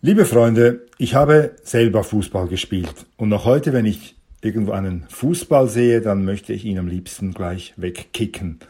Liebe Freunde, ich habe selber Fußball gespielt und noch heute, wenn ich irgendwo einen Fußball sehe, dann möchte ich ihn am liebsten gleich wegkicken.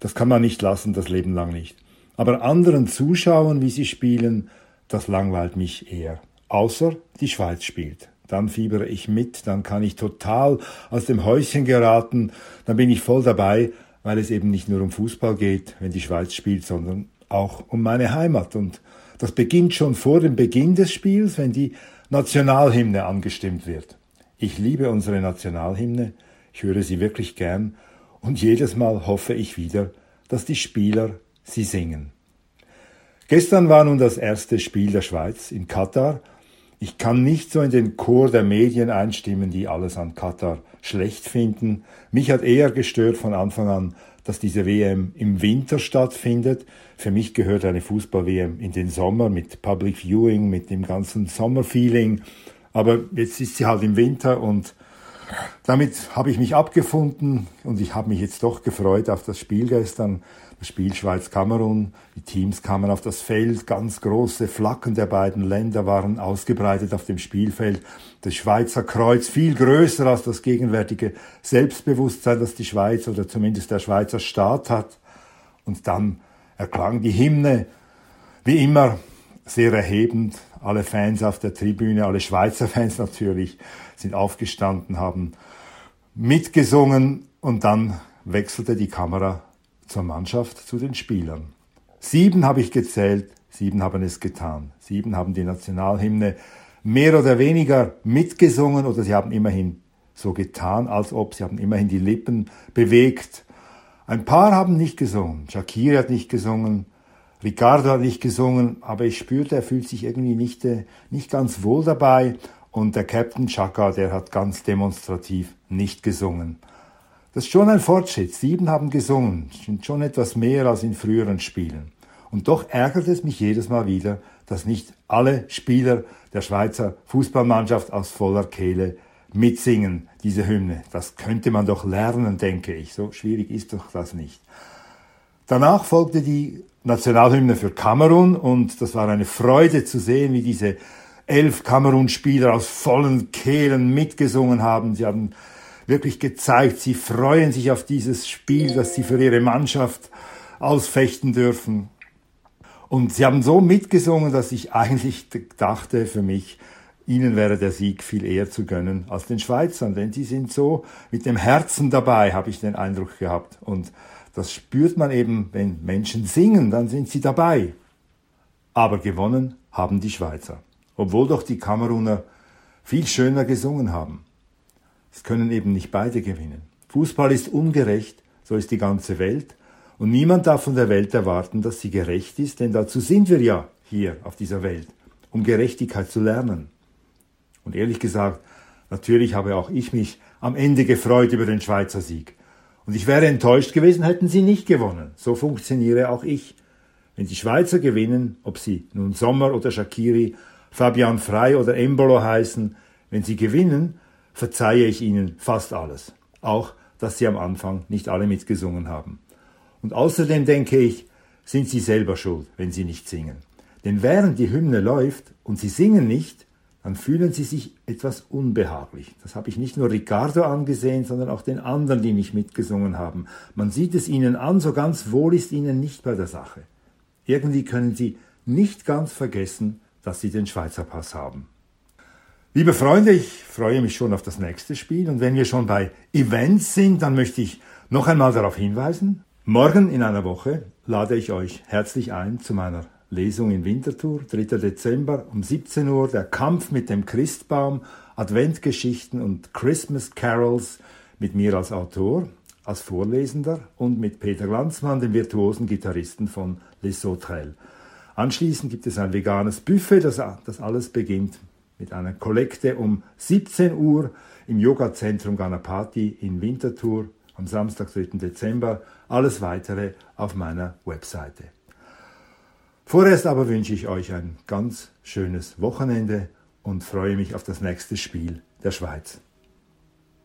Das kann man nicht lassen, das Leben lang nicht. Aber anderen zuschauen, wie sie spielen, das langweilt mich eher. Außer die Schweiz spielt. Dann fiebere ich mit, dann kann ich total aus dem Häuschen geraten, dann bin ich voll dabei, weil es eben nicht nur um Fußball geht, wenn die Schweiz spielt, sondern auch um meine Heimat und das beginnt schon vor dem Beginn des Spiels, wenn die Nationalhymne angestimmt wird. Ich liebe unsere Nationalhymne, ich höre sie wirklich gern und jedes Mal hoffe ich wieder, dass die Spieler sie singen. Gestern war nun das erste Spiel der Schweiz in Katar. Ich kann nicht so in den Chor der Medien einstimmen, die alles an Katar schlecht finden. Mich hat eher gestört von Anfang an, dass diese WM im Winter stattfindet. Für mich gehört eine Fußball-WM in den Sommer mit Public Viewing, mit dem ganzen Sommerfeeling. Aber jetzt ist sie halt im Winter und damit habe ich mich abgefunden und ich habe mich jetzt doch gefreut auf das Spiel gestern. Das Spiel Schweiz-Kamerun. Die Teams kamen auf das Feld. Ganz große Flaggen der beiden Länder waren ausgebreitet auf dem Spielfeld. Das Schweizer Kreuz viel größer als das gegenwärtige Selbstbewusstsein, das die Schweiz oder zumindest der Schweizer Staat hat. Und dann erklang die Hymne, wie immer, sehr erhebend. Alle Fans auf der Tribüne, alle Schweizer Fans natürlich, sind aufgestanden, haben mitgesungen und dann wechselte die Kamera zur Mannschaft, zu den Spielern. Sieben habe ich gezählt, sieben haben es getan. Sieben haben die Nationalhymne mehr oder weniger mitgesungen oder sie haben immerhin so getan, als ob sie haben immerhin die Lippen bewegt. Ein paar haben nicht gesungen. Shakiri hat nicht gesungen, Ricardo hat nicht gesungen, aber ich spürte, er fühlt sich irgendwie nicht, äh, nicht ganz wohl dabei. Und der Captain Chaka, der hat ganz demonstrativ nicht gesungen. Das ist schon ein Fortschritt. Sieben haben gesungen, sind schon etwas mehr als in früheren Spielen. Und doch ärgert es mich jedes Mal wieder, dass nicht alle Spieler der Schweizer Fußballmannschaft aus voller Kehle mitsingen, diese Hymne. Das könnte man doch lernen, denke ich. So schwierig ist doch das nicht. Danach folgte die Nationalhymne für Kamerun und das war eine Freude zu sehen, wie diese elf Kamerun-Spieler aus vollen Kehlen mitgesungen haben. Sie haben wirklich gezeigt, sie freuen sich auf dieses Spiel, das sie für ihre Mannschaft ausfechten dürfen. Und sie haben so mitgesungen, dass ich eigentlich dachte für mich, ihnen wäre der Sieg viel eher zu gönnen als den Schweizern, denn sie sind so mit dem Herzen dabei, habe ich den Eindruck gehabt. Und das spürt man eben, wenn Menschen singen, dann sind sie dabei. Aber gewonnen haben die Schweizer, obwohl doch die Kameruner viel schöner gesungen haben. Es können eben nicht beide gewinnen. Fußball ist ungerecht, so ist die ganze Welt. Und niemand darf von der Welt erwarten, dass sie gerecht ist, denn dazu sind wir ja hier auf dieser Welt, um Gerechtigkeit zu lernen. Und ehrlich gesagt, natürlich habe auch ich mich am Ende gefreut über den Schweizer Sieg. Und ich wäre enttäuscht gewesen, hätten sie nicht gewonnen. So funktioniere auch ich. Wenn die Schweizer gewinnen, ob sie nun Sommer oder Shakiri, Fabian Frey oder Embolo heißen, wenn sie gewinnen, verzeihe ich ihnen fast alles. Auch, dass sie am Anfang nicht alle mitgesungen haben. Und außerdem denke ich, sind sie selber schuld, wenn sie nicht singen. Denn während die Hymne läuft und sie singen nicht, dann fühlen sie sich etwas unbehaglich. Das habe ich nicht nur Ricardo angesehen, sondern auch den anderen, die nicht mitgesungen haben. Man sieht es ihnen an, so ganz wohl ist ihnen nicht bei der Sache. Irgendwie können sie nicht ganz vergessen, dass sie den Schweizer Pass haben. Liebe Freunde, ich freue mich schon auf das nächste Spiel und wenn wir schon bei Events sind, dann möchte ich noch einmal darauf hinweisen, morgen in einer Woche lade ich euch herzlich ein zu meiner Lesung in Winterthur, 3. Dezember um 17 Uhr, der Kampf mit dem Christbaum, Adventgeschichten und Christmas Carols mit mir als Autor, als Vorlesender und mit Peter Glanzmann, dem virtuosen Gitarristen von Les Sauterelles. Anschließend gibt es ein veganes Buffet, das, das alles beginnt mit einer Kollekte um 17 Uhr im Yoga-Zentrum Ganapati in Winterthur am Samstag, 3. Dezember. Alles weitere auf meiner Webseite. Vorerst aber wünsche ich euch ein ganz schönes Wochenende und freue mich auf das nächste Spiel der Schweiz.